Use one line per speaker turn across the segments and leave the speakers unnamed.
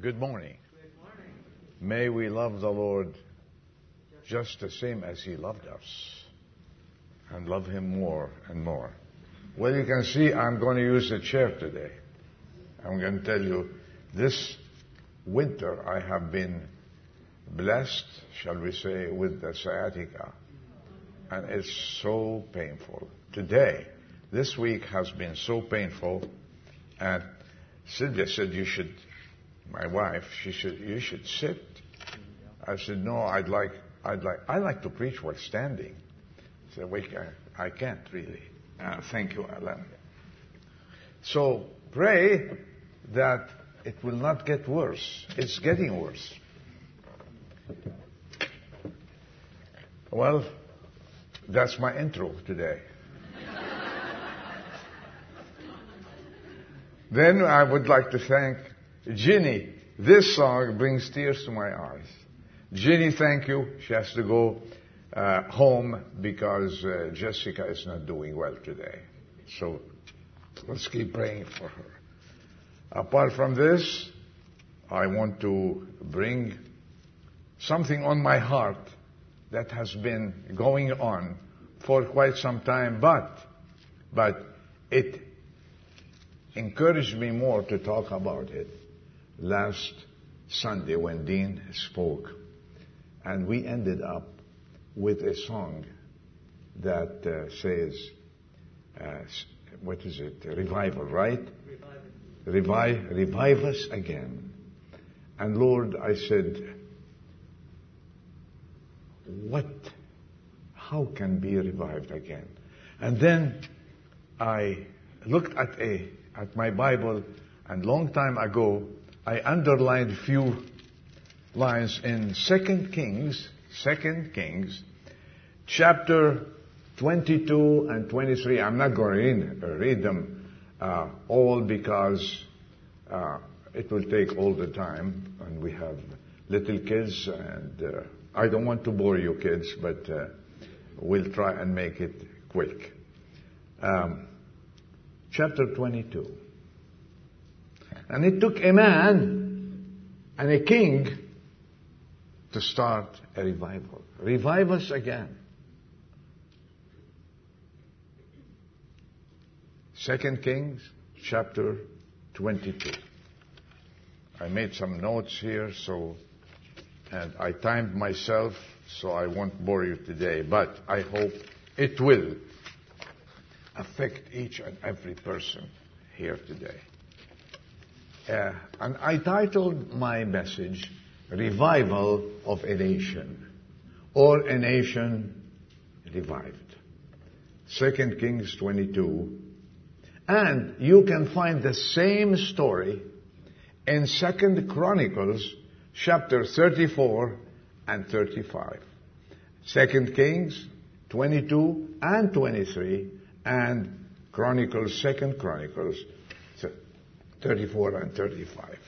Good morning. May we love the Lord just the same as He loved us and love Him more and more. Well, you can see I'm going to use a chair today. I'm going to tell you this winter I have been blessed, shall we say, with the sciatica. And it's so painful. Today, this week has been so painful. And Sylvia said, you should, my wife, she said, you should sit. I said, no, I'd like, I'd like, I like to preach while standing. She said, wait, I, I can't really. Uh, thank you, Alan. So pray that it will not get worse. It's getting worse. Well, that's my intro today. then I would like to thank Ginny. This song brings tears to my eyes. Ginny, thank you. She has to go uh, home because uh, Jessica is not doing well today. So let's keep praying for her. Apart from this, I want to bring something on my heart that has been going on for quite some time, but, but it encouraged me more to talk about it last Sunday when Dean spoke. And we ended up with a song that uh, says, uh, what is it? Revival, right? Revive, revive us again. And Lord, I said, what, how can be revived again? And then I looked at a, at my Bible and long time ago, I underlined few lines in Second Kings, Second Kings, chapter 22 and 23. I'm not going to read them uh, all because uh, it will take all the time, and we have little kids, and uh, I don't want to bore you kids, but uh, we'll try and make it quick. Um, chapter 22. And it took a man and a king to start a revival. Revive us again. Second Kings chapter 22. I made some notes here, so, and I timed myself, so I won't bore you today, but I hope it will affect each and every person here today. Uh, and I titled my message, Revival of a Nation, or A Nation Revived. 2 Kings 22. And you can find the same story in 2 Chronicles chapter 34 and 35. 2 Kings 22 and 23 and Chronicles, 2 Chronicles 34 and 35.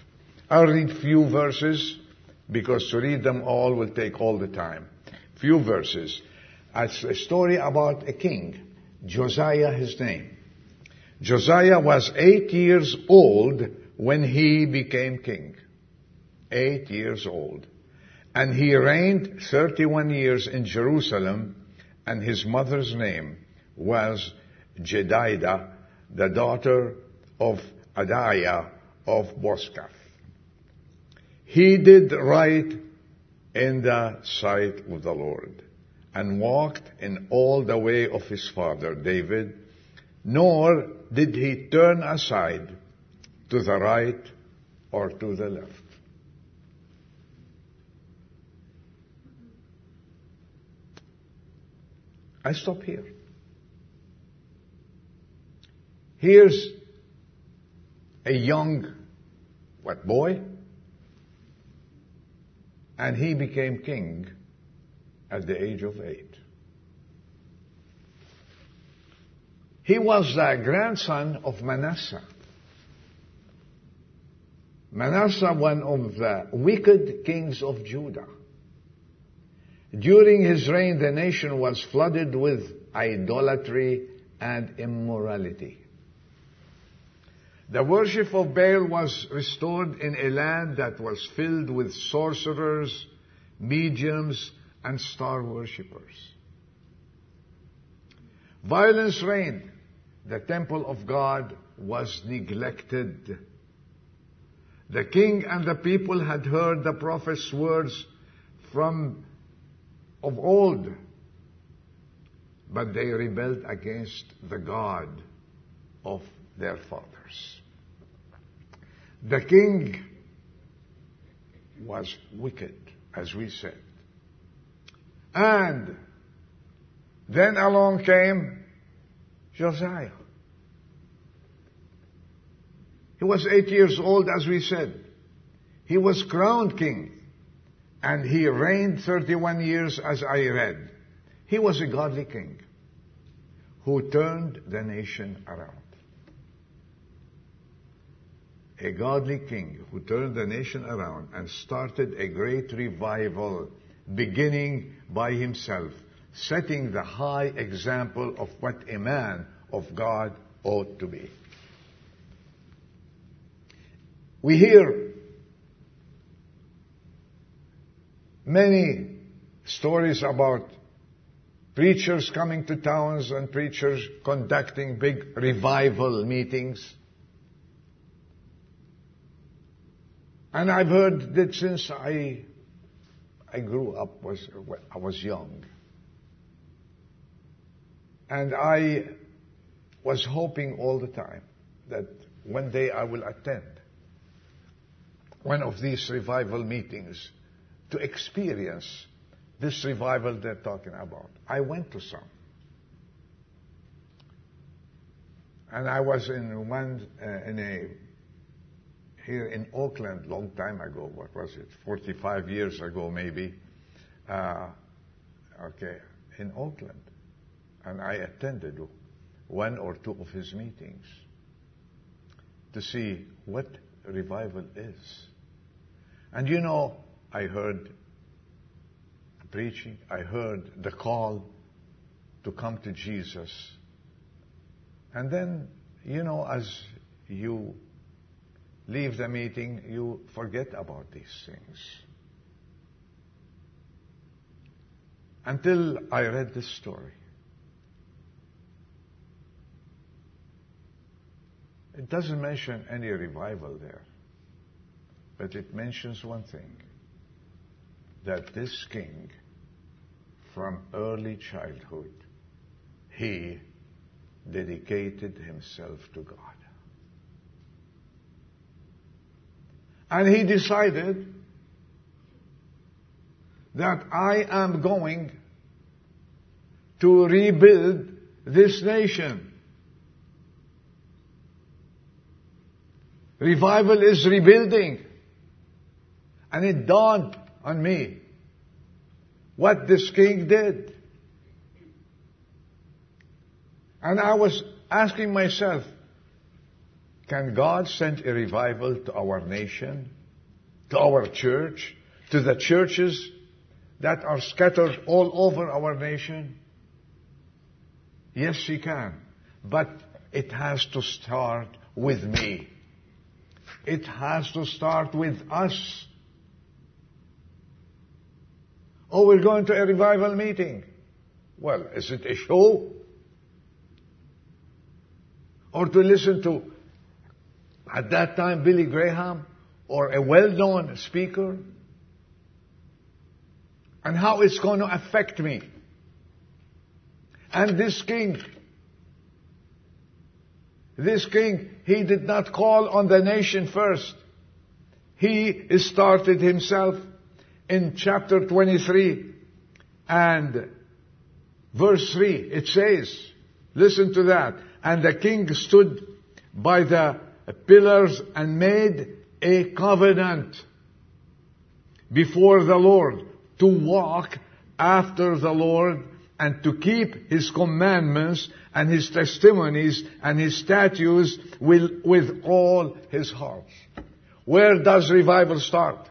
I'll read few verses because to read them all will take all the time. Few verses. It's a story about a king, Josiah his name. Josiah was eight years old when he became king. Eight years old. And he reigned 31 years in Jerusalem and his mother's name was Jedidah, the daughter of Adaiah of Bozkath. He did right in the sight of the Lord and walked in all the way of his father David, nor did he turn aside to the right or to the left. I stop here. Here's a young, what, boy? And he became king at the age of eight. He was the grandson of Manasseh. Manasseh, one of the wicked kings of Judah. During his reign, the nation was flooded with idolatry and immorality. The worship of Baal was restored in a land that was filled with sorcerers, mediums, and star worshippers. Violence reigned. The temple of God was neglected. The king and the people had heard the prophet's words from of old, but they rebelled against the God of their fathers. The king was wicked, as we said. And then along came Josiah. He was eight years old, as we said. He was crowned king. And he reigned 31 years, as I read. He was a godly king who turned the nation around. A godly king who turned the nation around and started a great revival, beginning by himself, setting the high example of what a man of God ought to be. We hear many stories about preachers coming to towns and preachers conducting big revival meetings. And I've heard that since I, I grew up, was, I was young. And I was hoping all the time that one day I will attend one of these revival meetings to experience this revival they're talking about. I went to some. And I was in one, uh, in a, here in Oakland, long time ago, what was it, 45 years ago maybe, uh, okay, in Oakland. And I attended one or two of his meetings to see what revival is. And you know, I heard preaching, I heard the call to come to Jesus. And then, you know, as you leave the meeting, you forget about these things. Until I read this story. It doesn't mention any revival there. But it mentions one thing that this king, from early childhood, he dedicated himself to God. And he decided that I am going to rebuild this nation. Revival is rebuilding. And it dawned on me what this king did. And I was asking myself, can God send a revival to our nation, to our church, to the churches that are scattered all over our nation? Yes, He can. But it has to start with me. It has to start with us. Oh, we're going to a revival meeting. Well, is it a show? Or to listen to, at that time, Billy Graham or a well-known speaker? And how it's going to affect me. And this king, this king, he did not call on the nation first. He started himself in chapter 23 and verse 3, it says, listen to that. And the king stood by the Uh, pillars and made a covenant before the Lord to walk after the Lord and to keep his commandments and his testimonies and his statutes with, with all his heart. Where does revival start?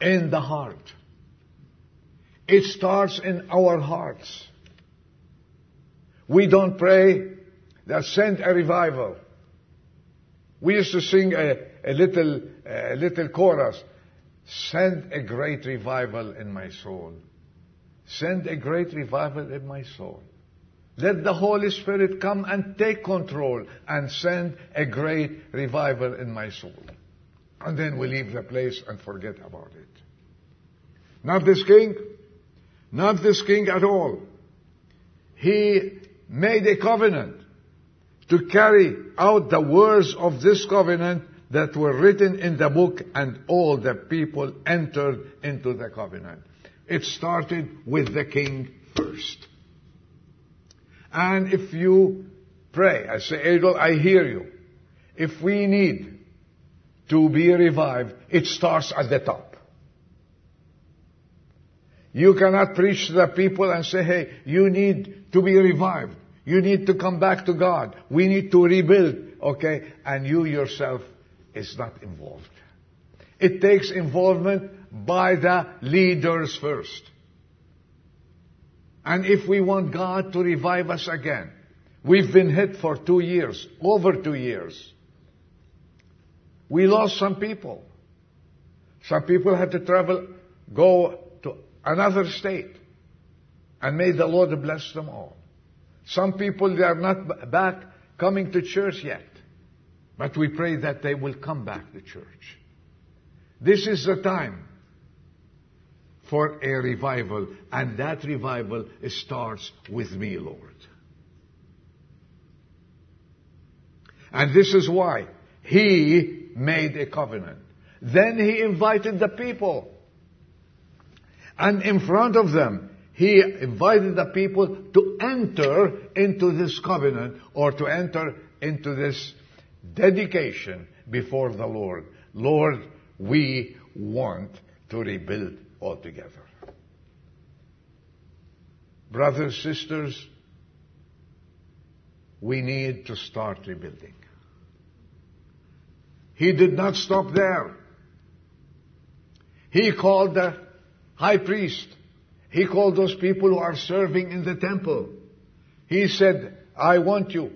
in the heart. It starts in our hearts. We don't pray that send a revival. We used to sing a, a little, a little chorus. Send a great revival in my soul. Send a great revival in my soul. Let the Holy Spirit come and take control and send a great revival in my soul. And then we leave the place and forget about it. Not this king. Not this king at all. He made a covenant to carry out the words of this covenant that were written in the book and all the people entered into the covenant. It started with the king first. And if you pray, I say, Adol, I hear you. If we need to be revived, it starts at the top. You cannot preach to the people and say, hey, you need to be revived. You need to come back to God. We need to rebuild, okay? And you yourself is not involved. It takes involvement by the leaders first. And if we want God to revive us again, we've been hit for two years, over two years. We lost some people. Some people had to travel, go to another state. And may the Lord bless them all. Some people, they are not back coming to church yet. But we pray that they will come back to church. This is the time for a revival, and that revival starts with me, Lord. And this is why he made a covenant. Then he invited the people. And in front of them, he invited the people to enter into this covenant or to enter into this dedication before the Lord. Lord, we want to rebuild altogether. Brothers, sisters, we need to start rebuilding. He did not stop there. He called the high priest. He called those people who are serving in the temple. He said, I want you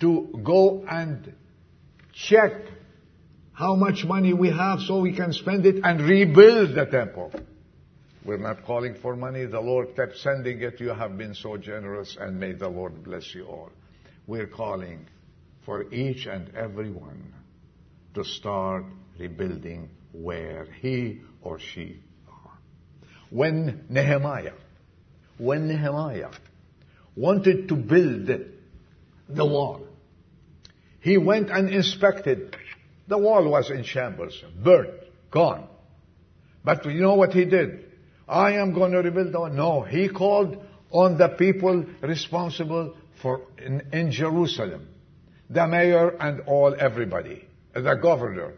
to go and check how much money we have so we can spend it and rebuild the temple. We're not calling for money. The Lord kept sending it. You have been so generous and may the Lord bless you all. We're calling for each and every one to start rebuilding where he or she. When Nehemiah, when Nehemiah wanted to build the wall, he went and inspected the wall was in shambles, burnt, gone. But you know what he did? I am going to rebuild the wall. No, he called on the people responsible for in, in Jerusalem, the mayor and all everybody, the governor.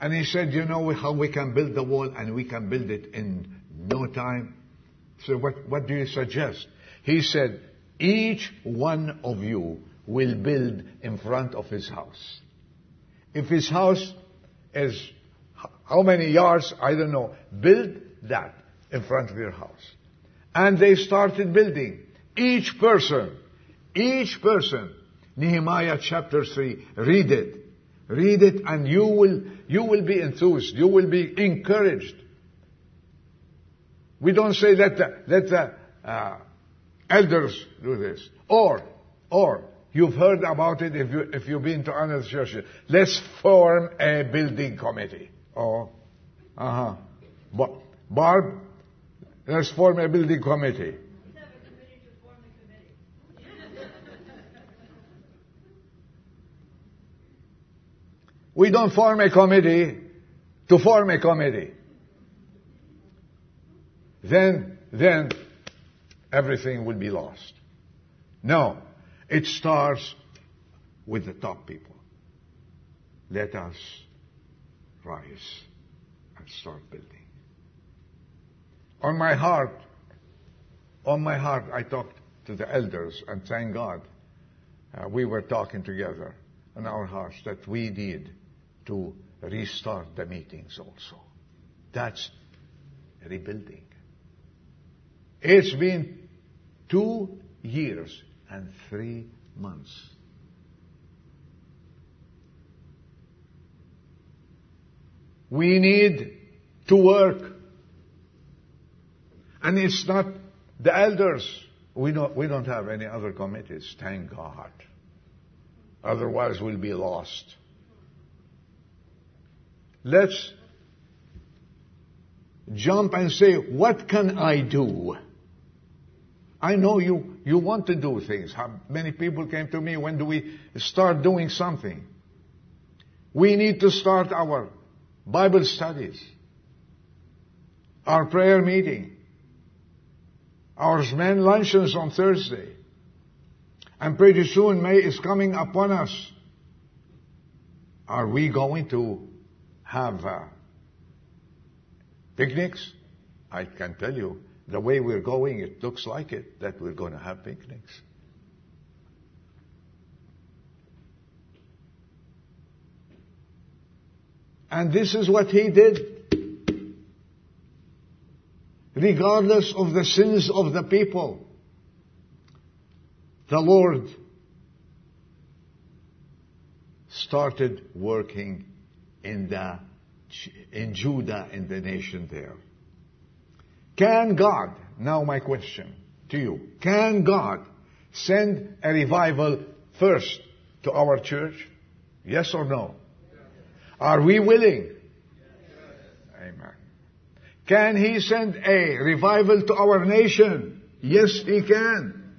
And he said, you know how we can build the wall and we can build it in no time? So what, what do you suggest? He said, each one of you will build in front of his house. If his house is how many yards, I don't know, build that in front of your house. And they started building. Each person, each person, Nehemiah chapter 3, read it. Read it and you will, you will be enthused. You will be encouraged. We don't say let the, let the uh, elders do this. Or, or, You've heard about it if, you, if you've been to other churches. Let's form a building committee. Oh, uh-huh. Barb, let's form a building committee. We don't form a committee to form a committee. Then, then everything will be lost. No. It starts with the top people. Let us rise and start building. On my heart, on my heart, I talked to the elders and thank God uh, we were talking together in our hearts that we need to restart the meetings also. That's rebuilding. It's been two years and three months. We need to work. And it's not the elders. We don't, we don't have any other committees, thank God. Otherwise, we'll be lost. Let's jump and say, What can I do? I know you, you want to do things. How many people came to me, when do we start doing something? We need to start our Bible studies, our prayer meeting, our men luncheons on Thursday. And pretty soon May is coming upon us. Are we going to have uh, picnics? I can tell you, the way we're going, it looks like it, that we're going to have picnics. And this is what he did. Regardless of the sins of the people, the Lord started working in the in Judah in the nation there. Can God, now my question to you, can God send a revival first to our church? Yes or no? Are we willing? Amen. Can He send a revival to our nation? Yes, He can.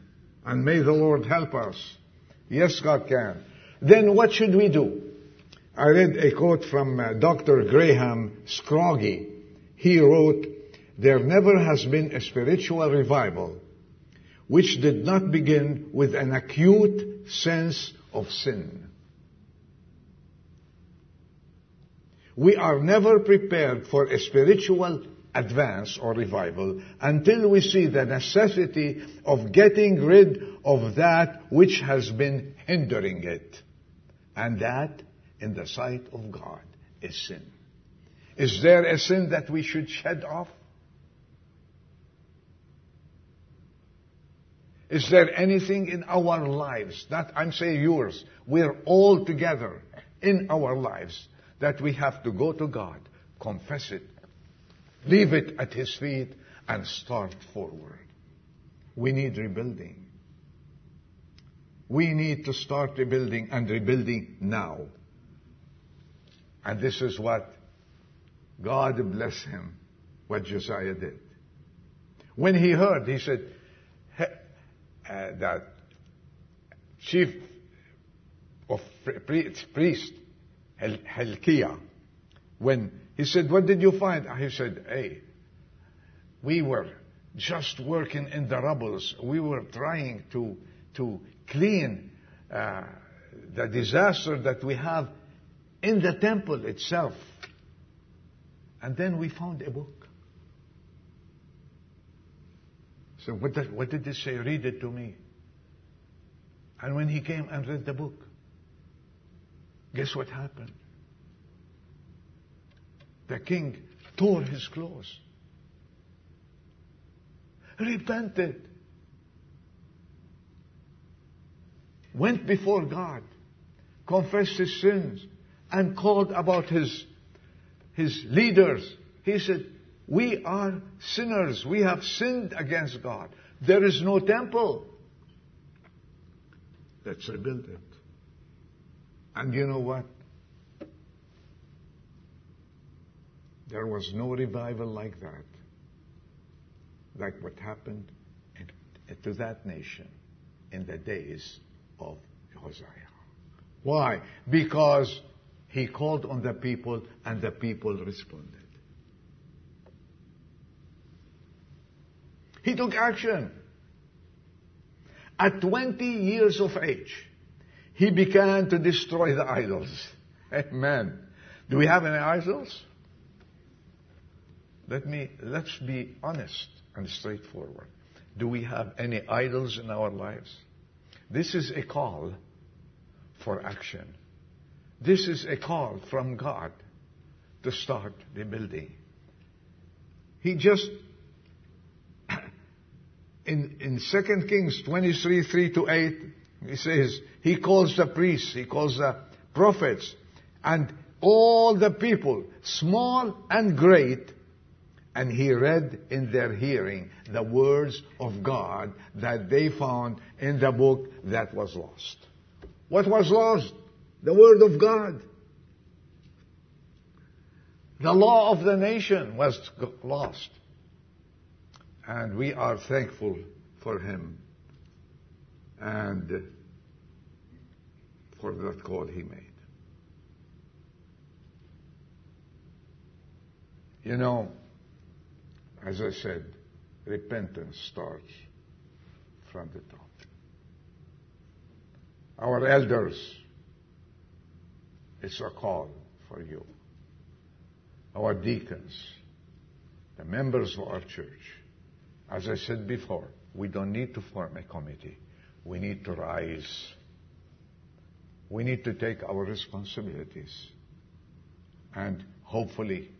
And may the Lord help us. Yes, God can. Then what should we do? I read a quote from uh, Dr. Graham Scroggie. He wrote, There never has been a spiritual revival which did not begin with an acute sense of sin. We are never prepared for a spiritual advance or revival until we see the necessity of getting rid of that which has been hindering it. And that, in the sight of God, is sin. Is there a sin that we should shed off? Is there anything in our lives, not I'm saying yours, we're all together in our lives that we have to go to God, confess it, leave it at His feet, and start forward. We need rebuilding. We need to start rebuilding and rebuilding now. And this is what God bless him, what Josiah did. When he heard, he said, that chief of priest Hilkiah, when he said, What did you find? He said, Hey, we were just working in the rubbles. We were trying to, to clean uh, the disaster that we have in the temple itself. And then we found a book. So what did, what did it say? Read it to me. And when he came and read the book, Guess what happened? The king tore his clothes, repented, went before God, confessed his sins, and called about his, his leaders. He said, We are sinners. We have sinned against God. There is no temple. Let's rebuild it. And you know what? There was no revival like that, like what happened to that nation in the days of Hosea. Why? Because he called on the people and the people responded. He took action. At 20 years of age, he began to destroy the idols. Amen. Do we have any idols? Let me, let's be honest and straightforward. Do we have any idols in our lives? This is a call for action. This is a call from God to start rebuilding. He just, in, in 2 Kings 23, 3 to 8, he says, he calls the priests, he calls the prophets, and all the people, small and great, and he read in their hearing the words of God that they found in the book that was lost. What was lost? The Word of God. The law of the nation was lost. And we are thankful for him and for that call he made. You know, as I said, repentance starts from the top. Our elders, it's a call for you. Our deacons, the members of our church, as I said before, we don't need to form a committee. We need to rise. We need to take our responsibilities. And hopefully,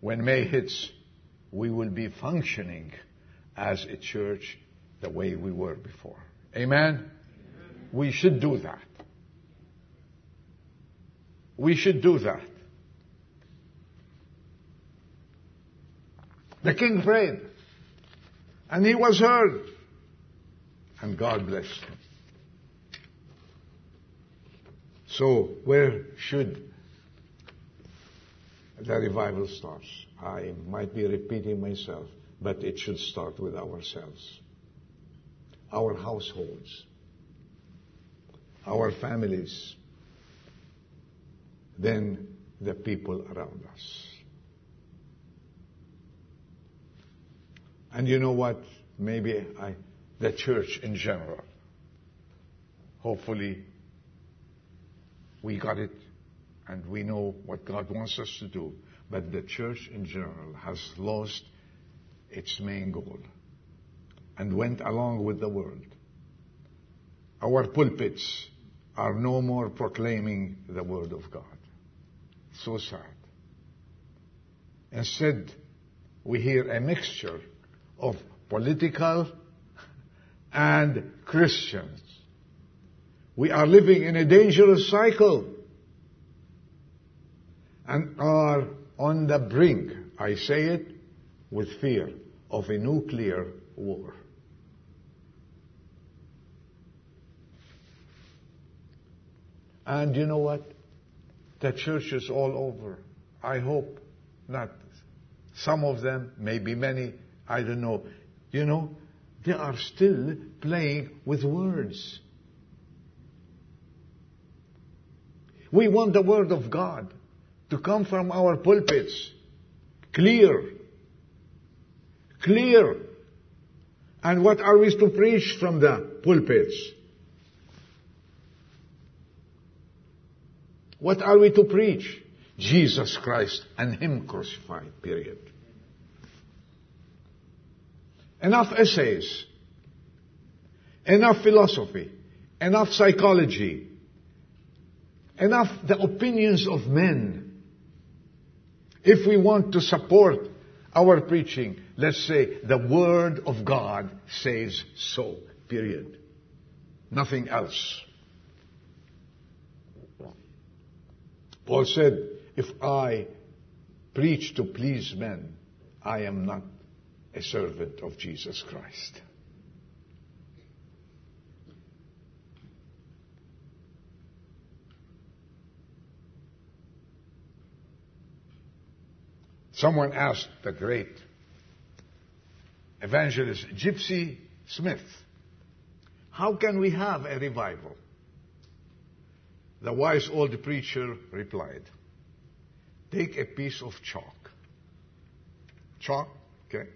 when May hits, we will be functioning as a church the way we were before. Amen? Amen? We should do that. We should do that. The king prayed, and he was heard, and God blessed him. So, where should the revival start? I might be repeating myself, but it should start with ourselves, our households, our families, then the people around us. And you know what? Maybe I, the church in general. Hopefully, we got it and we know what God wants us to do. But the church in general has lost its main goal and went along with the world. Our pulpits are no more proclaiming the Word of God. So sad. Instead, we hear a mixture of political and Christians. We are living in a dangerous cycle and are on the brink, I say it with fear, of a nuclear war. And you know what? The churches all over, I hope not some of them, maybe many, I don't know. You know, they are still playing with words. We want the Word of God to come from our pulpits. Clear. Clear. And what are we to preach from the pulpits? What are we to preach? Jesus Christ and Him crucified, period. Enough essays. Enough philosophy. Enough psychology. Enough the opinions of men. If we want to support our preaching, let's say the Word of God says so. Period. Nothing else. Paul said, if I preach to please men, I am not a servant of Jesus Christ. Someone asked the great evangelist Gypsy Smith, how can we have a revival? The wise old preacher replied, take a piece of chalk. Chalk, okay?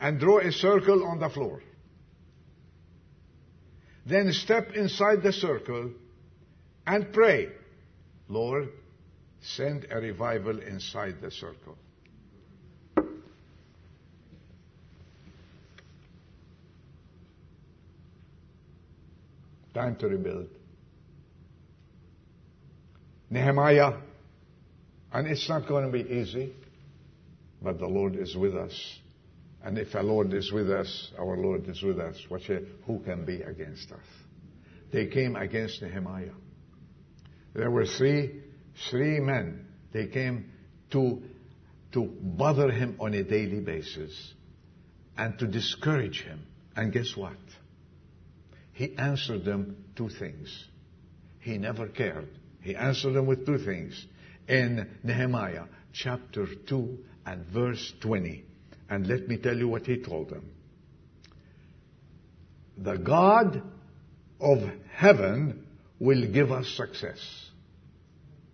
And draw a circle on the floor. Then step inside the circle and pray, Lord, Send a revival inside the circle. Time to rebuild. Nehemiah, and it's not going to be easy, but the Lord is with us. And if our Lord is with us, our Lord is with us. Watch. Who can be against us? They came against Nehemiah. There were three Three men, they came to, to bother him on a daily basis and to discourage him. And guess what? He answered them two things. He never cared. He answered them with two things. In Nehemiah chapter 2 and verse 20. And let me tell you what he told them. The God of heaven will give us success.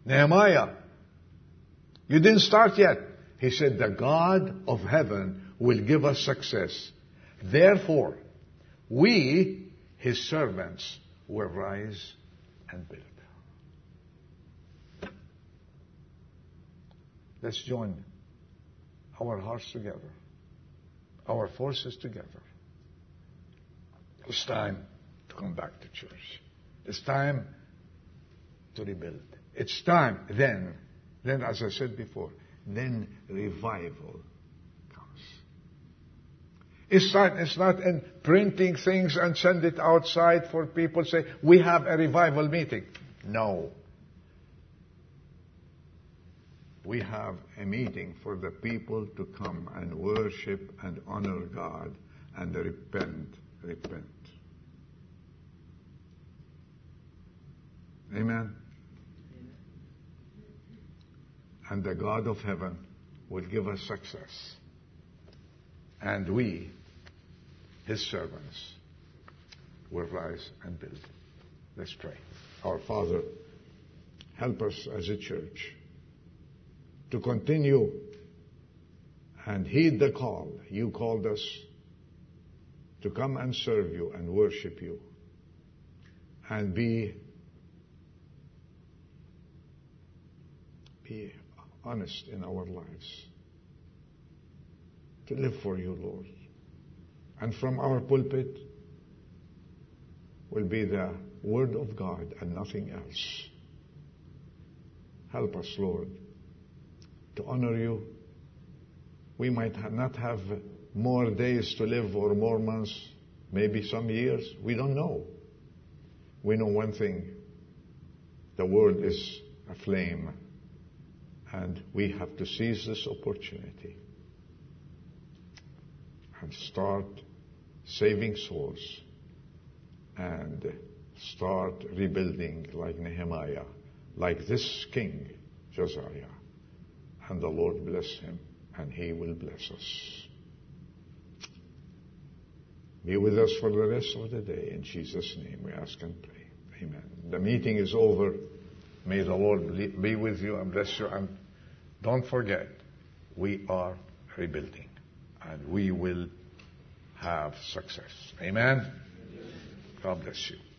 Nehemiah, you didn't start yet. He said, the God of heaven will give us success. Therefore, we, his servants, will rise and build. Let's join our hearts together, our forces together. It's time to come back to church. It's time to rebuild. It's time then, then as I said before, then revival comes. It's not, it's not in printing things and send it outside for people say, we have a revival meeting. No. We have a meeting for the people to come and worship and honor God and repent, repent. Amen. And the God of heaven will give us success. And we, his servants, will rise and build. Let's pray. Our Father, help us as a church to continue and heed the call. You called us to come and serve you and worship you and be be honest in our lives. To live for you, Lord. And from our pulpit will be the Word of God and nothing else. Help us, Lord, to honor you. We might not have more days to live or more months, maybe some years. We don't know. We know one thing. The world is aflame and we have to seize this opportunity and start saving souls and start rebuilding like Nehemiah, like this king, Josiah. And the Lord bless him, and he will bless us. Be with us for the rest of the day. In Jesus' name we ask and pray. Amen. The meeting is over. May the Lord be with you and bless you. And don't forget, we are rebuilding and we will have success. Amen. God bless you.